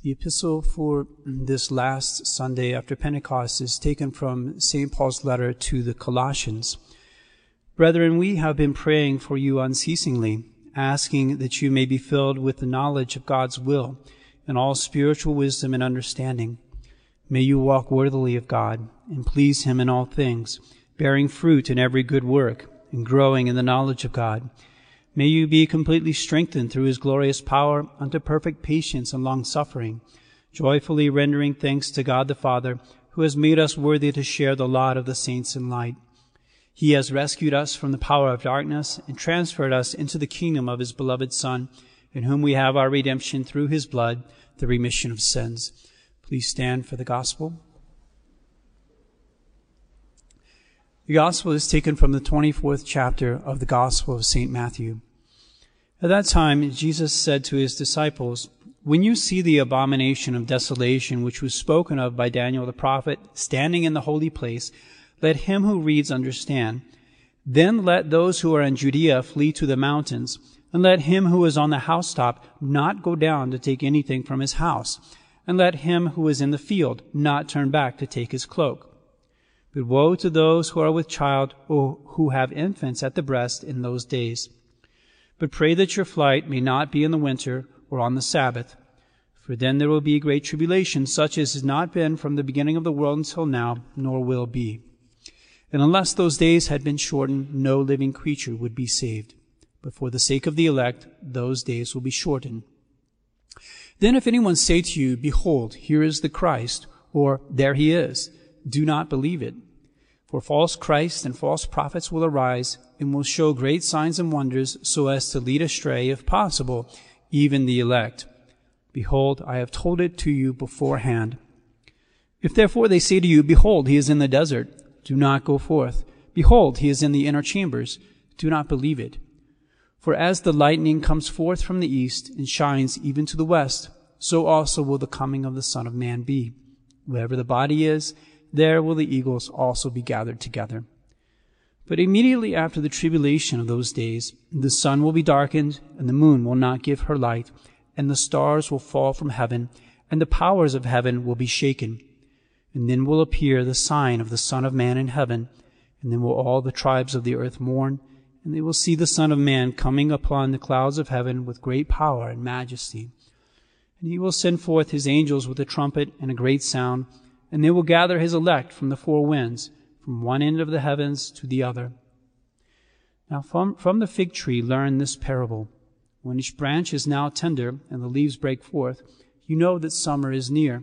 The epistle for this last Sunday after Pentecost is taken from St. Paul's letter to the Colossians. Brethren, we have been praying for you unceasingly, asking that you may be filled with the knowledge of God's will and all spiritual wisdom and understanding. May you walk worthily of God and please Him in all things, bearing fruit in every good work and growing in the knowledge of God May you be completely strengthened through his glorious power unto perfect patience and long suffering, joyfully rendering thanks to God the Father, who has made us worthy to share the lot of the saints in light. He has rescued us from the power of darkness and transferred us into the kingdom of his beloved Son, in whom we have our redemption through his blood, the remission of sins. Please stand for the gospel. The gospel is taken from the 24th chapter of the Gospel of St. Matthew. At that time, Jesus said to his disciples, When you see the abomination of desolation which was spoken of by Daniel the prophet standing in the holy place, let him who reads understand. Then let those who are in Judea flee to the mountains, and let him who is on the housetop not go down to take anything from his house, and let him who is in the field not turn back to take his cloak. But woe to those who are with child or who have infants at the breast in those days. But pray that your flight may not be in the winter or on the Sabbath, for then there will be a great tribulation, such as has not been from the beginning of the world until now, nor will be. And unless those days had been shortened, no living creature would be saved. But for the sake of the elect, those days will be shortened. Then if anyone say to you, Behold, here is the Christ, or there he is, do not believe it. For false Christs and false prophets will arise and will show great signs and wonders so as to lead astray, if possible, even the elect. Behold, I have told it to you beforehand. If therefore they say to you, Behold, he is in the desert, do not go forth. Behold, he is in the inner chambers, do not believe it. For as the lightning comes forth from the east and shines even to the west, so also will the coming of the Son of Man be. Wherever the body is, there will the eagles also be gathered together. But immediately after the tribulation of those days, the sun will be darkened, and the moon will not give her light, and the stars will fall from heaven, and the powers of heaven will be shaken. And then will appear the sign of the Son of Man in heaven, and then will all the tribes of the earth mourn, and they will see the Son of Man coming upon the clouds of heaven with great power and majesty. And he will send forth his angels with a trumpet and a great sound, and they will gather his elect from the four winds, from one end of the heavens to the other. Now from, from the fig tree learn this parable. When each branch is now tender and the leaves break forth, you know that summer is near.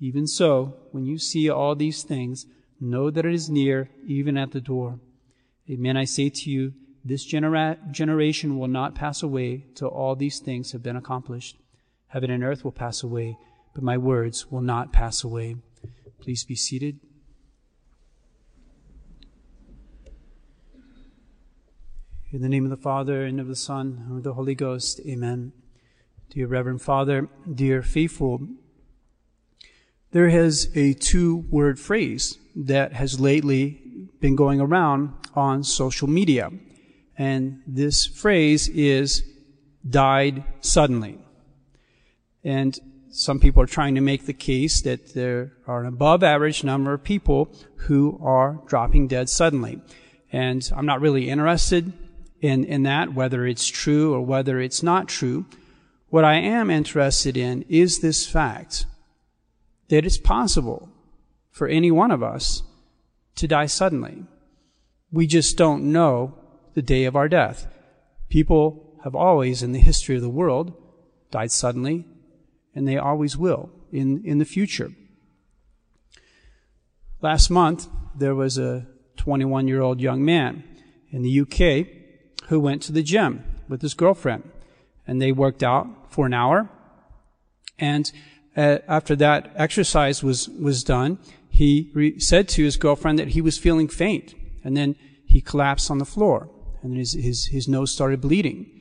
Even so, when you see all these things, know that it is near, even at the door. Amen, I say to you, this genera- generation will not pass away till all these things have been accomplished. Heaven and earth will pass away, but my words will not pass away. Please be seated. In the name of the Father, and of the Son, and of the Holy Ghost, amen. Dear Reverend Father, dear faithful, there has a two word phrase that has lately been going around on social media. And this phrase is died suddenly. And some people are trying to make the case that there are an above average number of people who are dropping dead suddenly. And I'm not really interested in, in that, whether it's true or whether it's not true. What I am interested in is this fact that it's possible for any one of us to die suddenly. We just don't know the day of our death. People have always, in the history of the world, died suddenly and they always will in, in the future. Last month, there was a 21 year old young man in the UK who went to the gym with his girlfriend and they worked out for an hour. And uh, after that exercise was, was done, he re- said to his girlfriend that he was feeling faint. And then he collapsed on the floor and his, his, his nose started bleeding.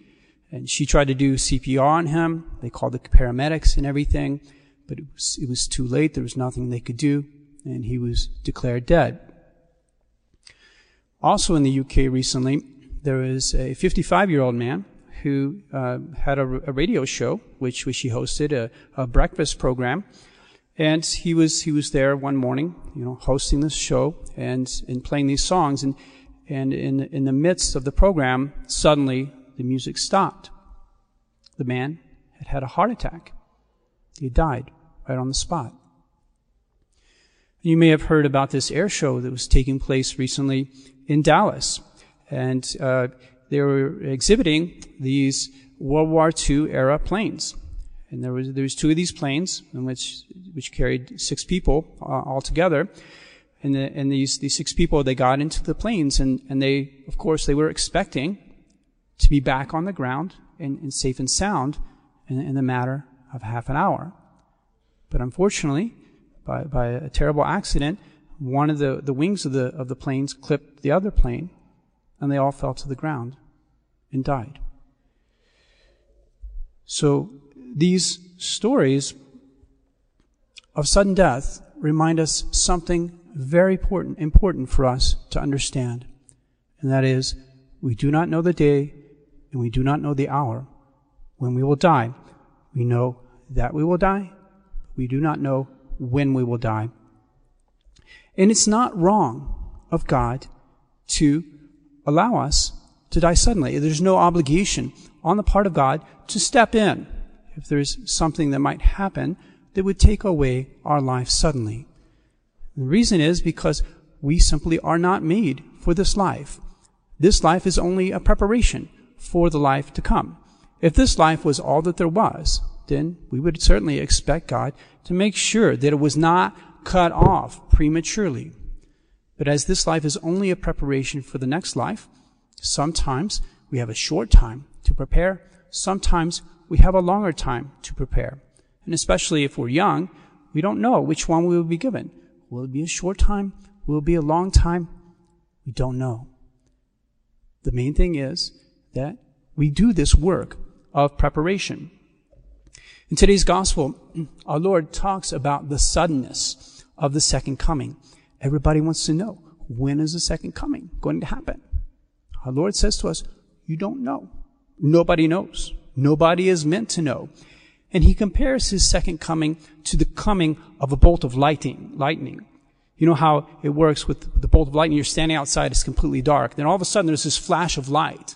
And she tried to do CPR on him. They called the paramedics and everything, but it was, it was too late. There was nothing they could do, and he was declared dead. Also in the UK recently, there was a 55 year old man who uh, had a, a, radio show, which, which he hosted, a, a, breakfast program. And he was, he was there one morning, you know, hosting this show and, and playing these songs. And, and in, in the midst of the program, suddenly the music stopped. The man had had a heart attack. He died right on the spot. You may have heard about this air show that was taking place recently in Dallas. And uh, they were exhibiting these World War II era planes. And there was, there was two of these planes, in which, which carried six people uh, all together. And, the, and these, these six people, they got into the planes and, and they, of course, they were expecting to be back on the ground and, and safe and sound in, in the matter of half an hour. But unfortunately, by, by a terrible accident, one of the, the wings of the, of the planes clipped the other plane, and they all fell to the ground and died. So these stories of sudden death remind us something very important, important for us to understand. And that is, we do not know the day and we do not know the hour when we will die. We know that we will die. We do not know when we will die. And it's not wrong of God to allow us to die suddenly. There's no obligation on the part of God to step in if there's something that might happen that would take away our life suddenly. The reason is because we simply are not made for this life. This life is only a preparation for the life to come. If this life was all that there was, then we would certainly expect God to make sure that it was not cut off prematurely. But as this life is only a preparation for the next life, sometimes we have a short time to prepare, sometimes we have a longer time to prepare. And especially if we're young, we don't know which one we will be given. Will it be a short time? Will it be a long time? We don't know. The main thing is that we do this work of preparation. In today's gospel, our Lord talks about the suddenness of the second coming. Everybody wants to know, when is the second coming going to happen? Our Lord says to us, you don't know. Nobody knows. Nobody is meant to know. And he compares his second coming to the coming of a bolt of lightning, lightning. You know how it works with the bolt of lightning. You're standing outside, it's completely dark. Then all of a sudden there's this flash of light.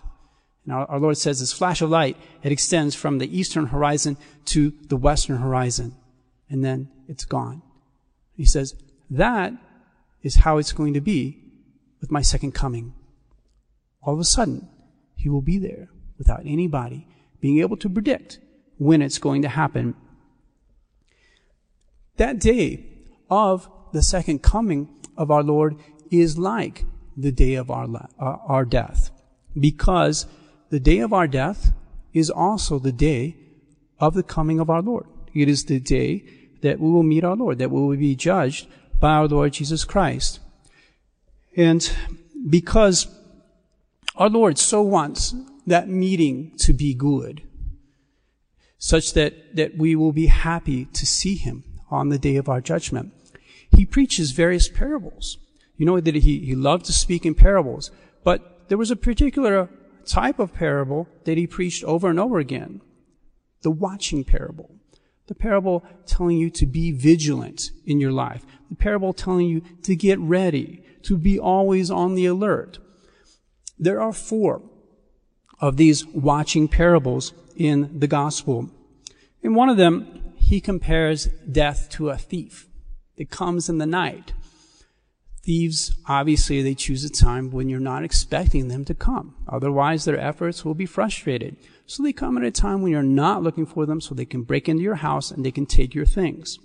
Now, our Lord says this flash of light, it extends from the eastern horizon to the western horizon, and then it's gone. He says, that is how it's going to be with my second coming. All of a sudden, He will be there without anybody being able to predict when it's going to happen. That day of the second coming of our Lord is like the day of our, uh, our death because the day of our death is also the day of the coming of our Lord. It is the day that we will meet our Lord, that we will be judged by our Lord Jesus Christ. And because our Lord so wants that meeting to be good, such that, that we will be happy to see him on the day of our judgment. He preaches various parables. You know that he, he loved to speak in parables, but there was a particular type of parable that he preached over and over again. The watching parable. The parable telling you to be vigilant in your life. The parable telling you to get ready, to be always on the alert. There are four of these watching parables in the gospel. In one of them, he compares death to a thief that comes in the night Thieves, obviously, they choose a time when you're not expecting them to come. Otherwise, their efforts will be frustrated. So they come at a time when you're not looking for them so they can break into your house and they can take your things.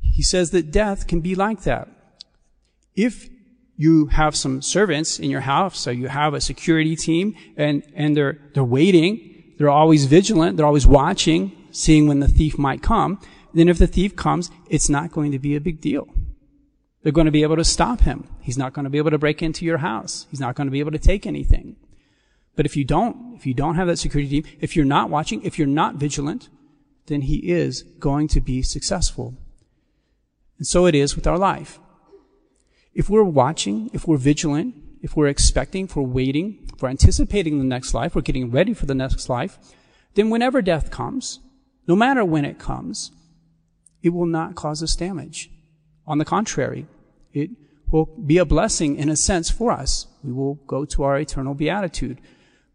He says that death can be like that. If you have some servants in your house, so you have a security team and, and they're, they're waiting, they're always vigilant, they're always watching, seeing when the thief might come, then if the thief comes, it's not going to be a big deal. They're going to be able to stop him. He's not going to be able to break into your house. He's not going to be able to take anything. But if you don't, if you don't have that security team, if you're not watching, if you're not vigilant, then he is going to be successful. And so it is with our life. If we're watching, if we're vigilant, if we're expecting, if we're waiting, if we're anticipating the next life, we're getting ready for the next life, then whenever death comes, no matter when it comes, it will not cause us damage. On the contrary, it will be a blessing in a sense for us. We will go to our eternal beatitude.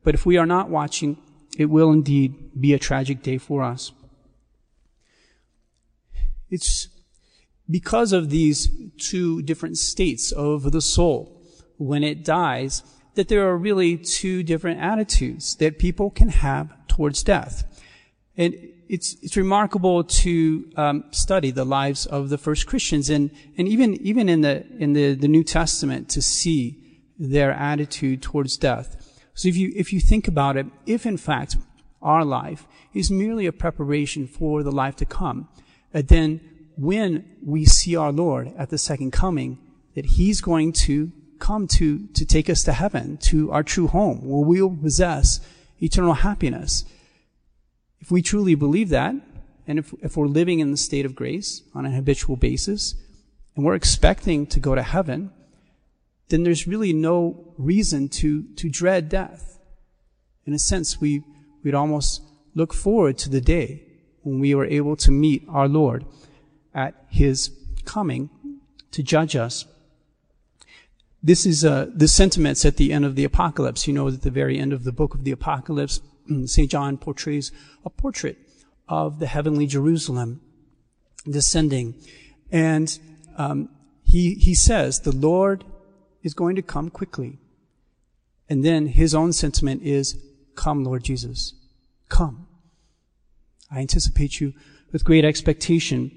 But if we are not watching, it will indeed be a tragic day for us. It's because of these two different states of the soul when it dies that there are really two different attitudes that people can have towards death. And it's, it's remarkable to um, study the lives of the first Christians and, and even, even in, the, in the, the New Testament to see their attitude towards death. So if you, if you think about it, if in fact our life is merely a preparation for the life to come, uh, then when we see our Lord at the second coming, that He's going to come to, to take us to heaven, to our true home, where we will possess eternal happiness. If we truly believe that, and if, if we're living in the state of grace on a habitual basis, and we're expecting to go to heaven, then there's really no reason to, to dread death. In a sense, we, we'd almost look forward to the day when we are able to meet our Lord at His coming to judge us. This is uh, the sentiments at the end of the Apocalypse. You know, at the very end of the book of the Apocalypse, St. John portrays a portrait of the heavenly Jerusalem descending. And um, he, he says, the Lord is going to come quickly. And then his own sentiment is, come, Lord Jesus, come. I anticipate you with great expectation.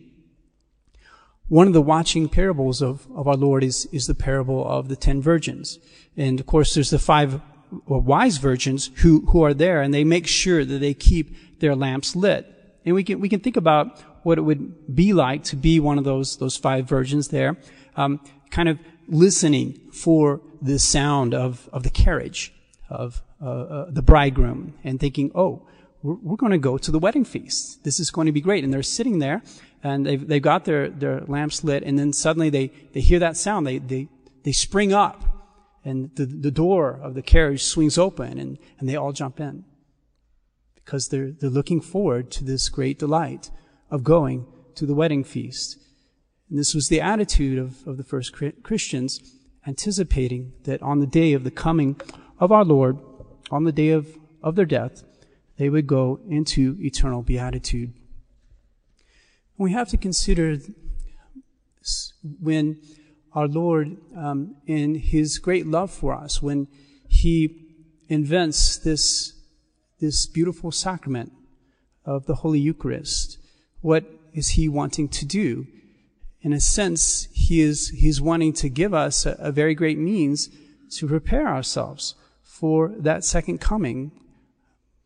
One of the watching parables of, of our Lord is, is the parable of the ten virgins. And of course, there's the five wise virgins who, who are there and they make sure that they keep their lamps lit. And we can, we can think about what it would be like to be one of those, those five virgins there, um, kind of listening for the sound of, of the carriage of uh, uh, the bridegroom and thinking, oh, we're, we're going to go to the wedding feast. This is going to be great. And they're sitting there and they've, they've got their, their lamps lit and then suddenly they, they hear that sound. They, they, they spring up and the, the door of the carriage swings open and, and they all jump in because they're, they're looking forward to this great delight of going to the wedding feast. And this was the attitude of, of the first Christians, anticipating that on the day of the coming of our Lord, on the day of, of their death, they would go into eternal beatitude. We have to consider when our Lord, um, in His great love for us, when He invents this, this beautiful sacrament of the Holy Eucharist, what is He wanting to do? In a sense, He is, He's wanting to give us a, a very great means to prepare ourselves for that second coming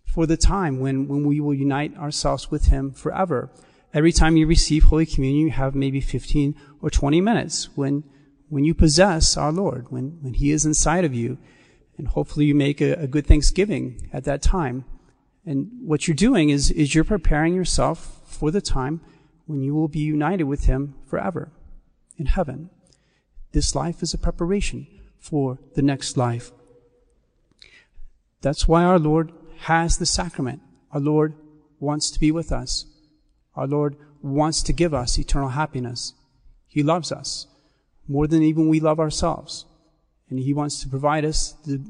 for the time when, when we will unite ourselves with Him forever. Every time you receive Holy Communion, you have maybe 15 or 20 minutes when, when you possess our Lord, when, when He is inside of you. And hopefully you make a, a good Thanksgiving at that time. And what you're doing is, is you're preparing yourself for the time when you will be united with Him forever in heaven. This life is a preparation for the next life. That's why our Lord has the sacrament. Our Lord wants to be with us. Our Lord wants to give us eternal happiness. He loves us more than even we love ourselves. And He wants to provide us the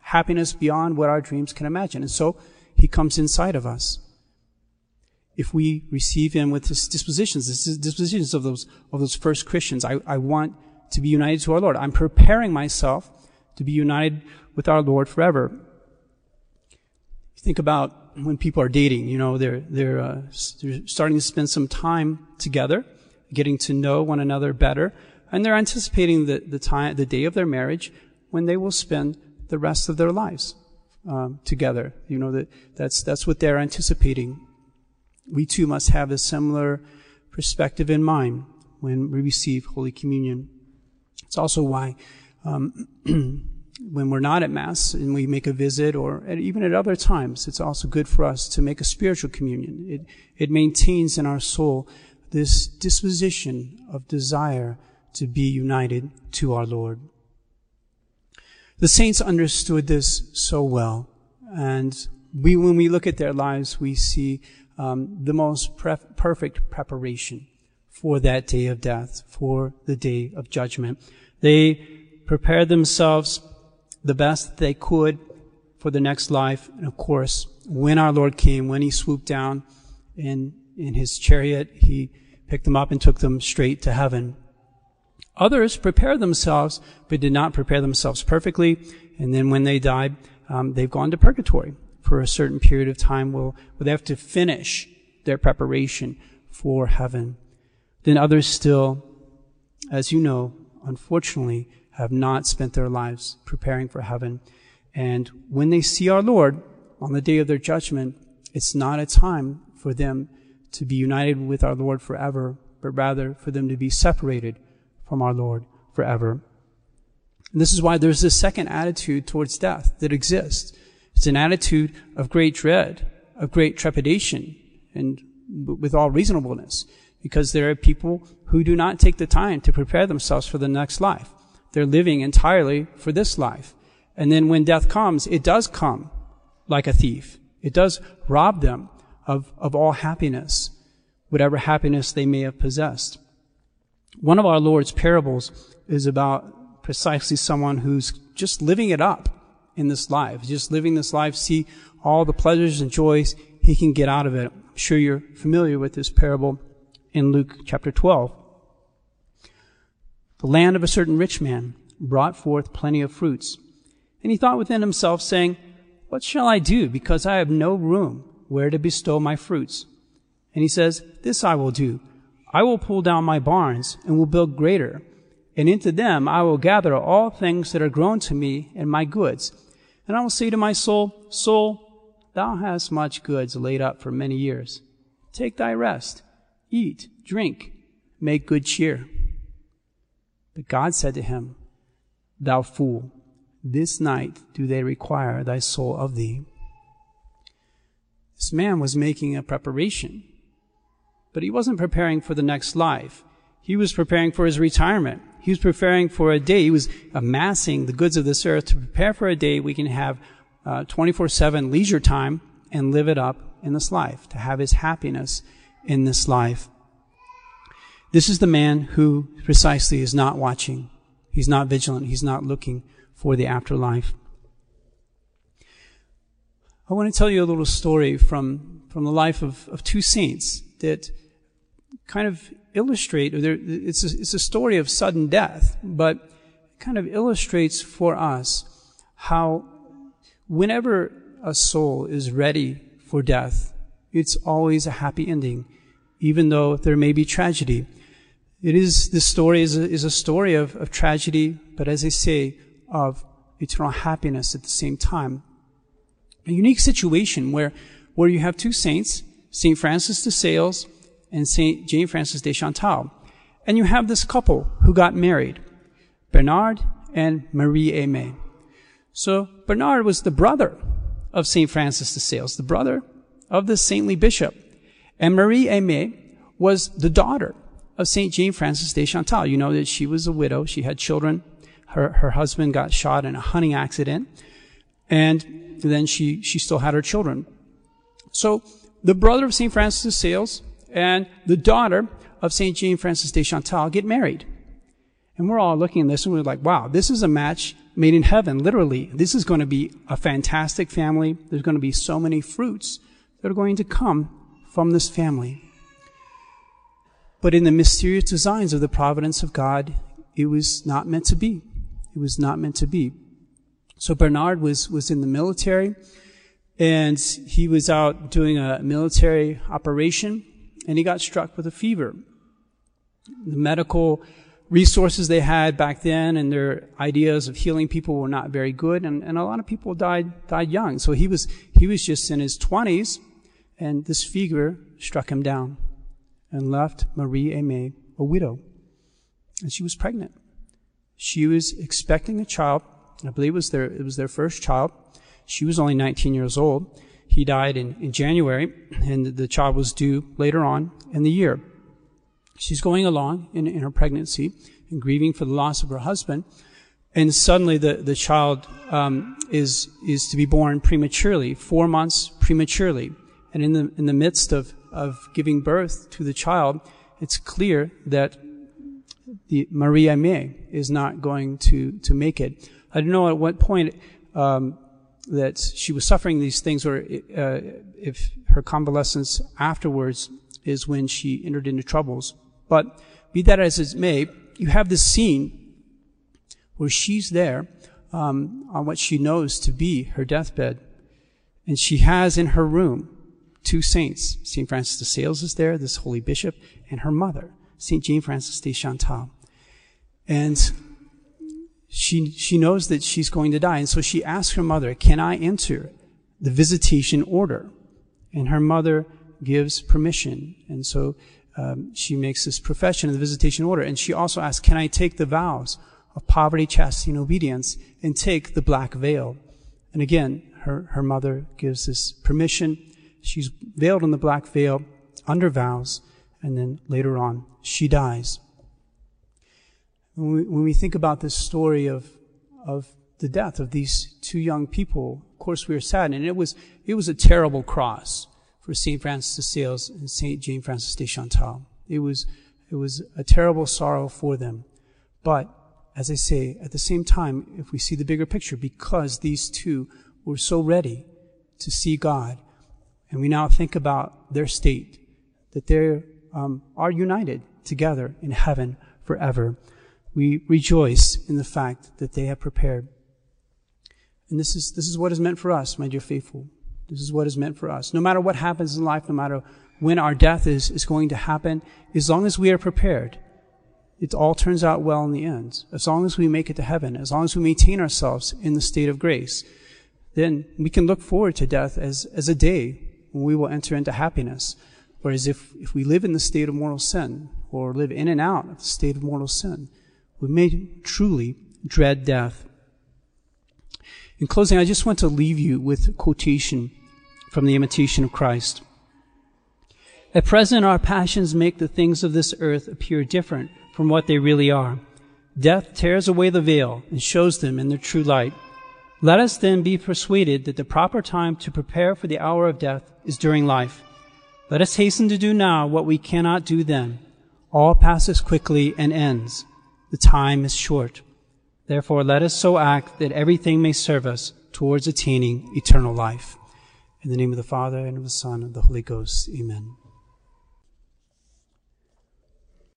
happiness beyond what our dreams can imagine. And so He comes inside of us. If we receive Him with His dispositions, the dispositions of those, of those first Christians, I, I want to be united to our Lord. I'm preparing myself to be united with our Lord forever think about when people are dating, you know, they're, they're, uh, they're starting to spend some time together, getting to know one another better, and they're anticipating the, the time, the day of their marriage when they will spend the rest of their lives um, together. You know, that, that's, that's what they're anticipating. We too must have a similar perspective in mind when we receive Holy Communion. It's also why um, when we're not at Mass and we make a visit or even at other times, it's also good for us to make a spiritual communion. It, it maintains in our soul this disposition of desire to be united to our Lord. The saints understood this so well. And we, when we look at their lives, we see um, the most pre- perfect preparation for that day of death, for the day of judgment. They prepared themselves the best they could for the next life. And of course, when our Lord came, when he swooped down in, in his chariot, he picked them up and took them straight to heaven. Others prepared themselves, but did not prepare themselves perfectly. And then when they died, um, they've gone to purgatory for a certain period of time where, where they have to finish their preparation for heaven. Then others still, as you know, unfortunately, have not spent their lives preparing for heaven. And when they see our Lord on the day of their judgment, it's not a time for them to be united with our Lord forever, but rather for them to be separated from our Lord forever. And this is why there's this second attitude towards death that exists. It's an attitude of great dread, of great trepidation, and with all reasonableness, because there are people who do not take the time to prepare themselves for the next life. They're living entirely for this life. And then when death comes, it does come like a thief. It does rob them of, of all happiness, whatever happiness they may have possessed. One of our Lord's parables is about precisely someone who's just living it up in this life, just living this life, see all the pleasures and joys he can get out of it. I'm sure you're familiar with this parable in Luke chapter 12. The land of a certain rich man brought forth plenty of fruits. And he thought within himself, saying, What shall I do, because I have no room where to bestow my fruits? And he says, This I will do. I will pull down my barns and will build greater, and into them I will gather all things that are grown to me and my goods. And I will say to my soul, Soul, thou hast much goods laid up for many years. Take thy rest, eat, drink, make good cheer. But God said to him, Thou fool, this night do they require thy soul of thee. This man was making a preparation but he wasn't preparing for the next life. He was preparing for his retirement. He was preparing for a day. He was amassing the goods of this earth to prepare for a day we can have 24 uh, 7 leisure time and live it up in this life, to have his happiness in this life. This is the man who precisely is not watching. He's not vigilant. He's not looking for the afterlife. I want to tell you a little story from, from the life of, of two saints that kind of illustrate, it's a, it's a story of sudden death, but kind of illustrates for us how whenever a soul is ready for death, it's always a happy ending, even though there may be tragedy. It is, this story is a, is a story of, of tragedy, but as I say, of eternal happiness at the same time. A unique situation where, where you have two saints, St. Francis de Sales and St. Jane Frances de Chantal. And you have this couple who got married, Bernard and Marie Aimée. So Bernard was the brother of St. Francis de Sales, the brother of the saintly bishop. And Marie Aimée was the daughter of St. Jane Frances de Chantal. You know that she was a widow. She had children. Her, her husband got shot in a hunting accident. And then she, she still had her children. So the brother of St. Francis de Sales and the daughter of St. Jean Frances de Chantal get married. And we're all looking at this and we're like, wow, this is a match made in heaven, literally. This is going to be a fantastic family. There's going to be so many fruits that are going to come from this family. But in the mysterious designs of the providence of God, it was not meant to be. It was not meant to be. So Bernard was, was in the military and he was out doing a military operation and he got struck with a fever. The medical resources they had back then and their ideas of healing people were not very good and, and a lot of people died died young. So he was he was just in his twenties and this fever struck him down and left Marie Aimée a widow. And she was pregnant. She was expecting a child. I believe it was their it was their first child. She was only 19 years old. He died in, in January, and the child was due later on in the year. She's going along in, in her pregnancy and grieving for the loss of her husband. and suddenly the, the child um, is is to be born prematurely, four months prematurely, and in the in the midst of of giving birth to the child, it's clear that the Marie Aimée is not going to to make it. I don't know at what point um, that she was suffering these things, or uh, if her convalescence afterwards is when she entered into troubles. But be that as it may, you have this scene where she's there um, on what she knows to be her deathbed, and she has in her room two saints. St. Francis de Sales is there, this holy bishop, and her mother, St. Jane Frances de Chantal. And she, she knows that she's going to die. And so she asks her mother, can I enter the visitation order? And her mother gives permission. And so um, she makes this profession of the visitation order. And she also asks, can I take the vows of poverty, chastity, and obedience and take the black veil? And again, her, her mother gives this permission. She's veiled in the black veil under vows. And then later on, she dies. When we, when we think about this story of, of the death of these two young people, of course we are saddened. And it was, it was a terrible cross for St. Francis de Sales and St. Jane Frances de Chantal. It was, it was a terrible sorrow for them. But, as I say, at the same time, if we see the bigger picture, because these two were so ready to see God, and we now think about their state, that they um, are united together in heaven forever we rejoice in the fact that they have prepared. And this is, this is what is meant for us, my dear faithful. This is what is meant for us. No matter what happens in life, no matter when our death is, is going to happen, as long as we are prepared, it all turns out well in the end. As long as we make it to heaven, as long as we maintain ourselves in the state of grace, then we can look forward to death as, as a day we will enter into happiness. Whereas if, if we live in the state of mortal sin, or live in and out of the state of mortal sin, we may truly dread death. In closing, I just want to leave you with a quotation from the Imitation of Christ. At present, our passions make the things of this earth appear different from what they really are. Death tears away the veil and shows them in their true light. Let us then be persuaded that the proper time to prepare for the hour of death is during life. Let us hasten to do now what we cannot do then. All passes quickly and ends. The time is short. Therefore, let us so act that everything may serve us towards attaining eternal life. In the name of the Father, and of the Son, and of the Holy Ghost. Amen.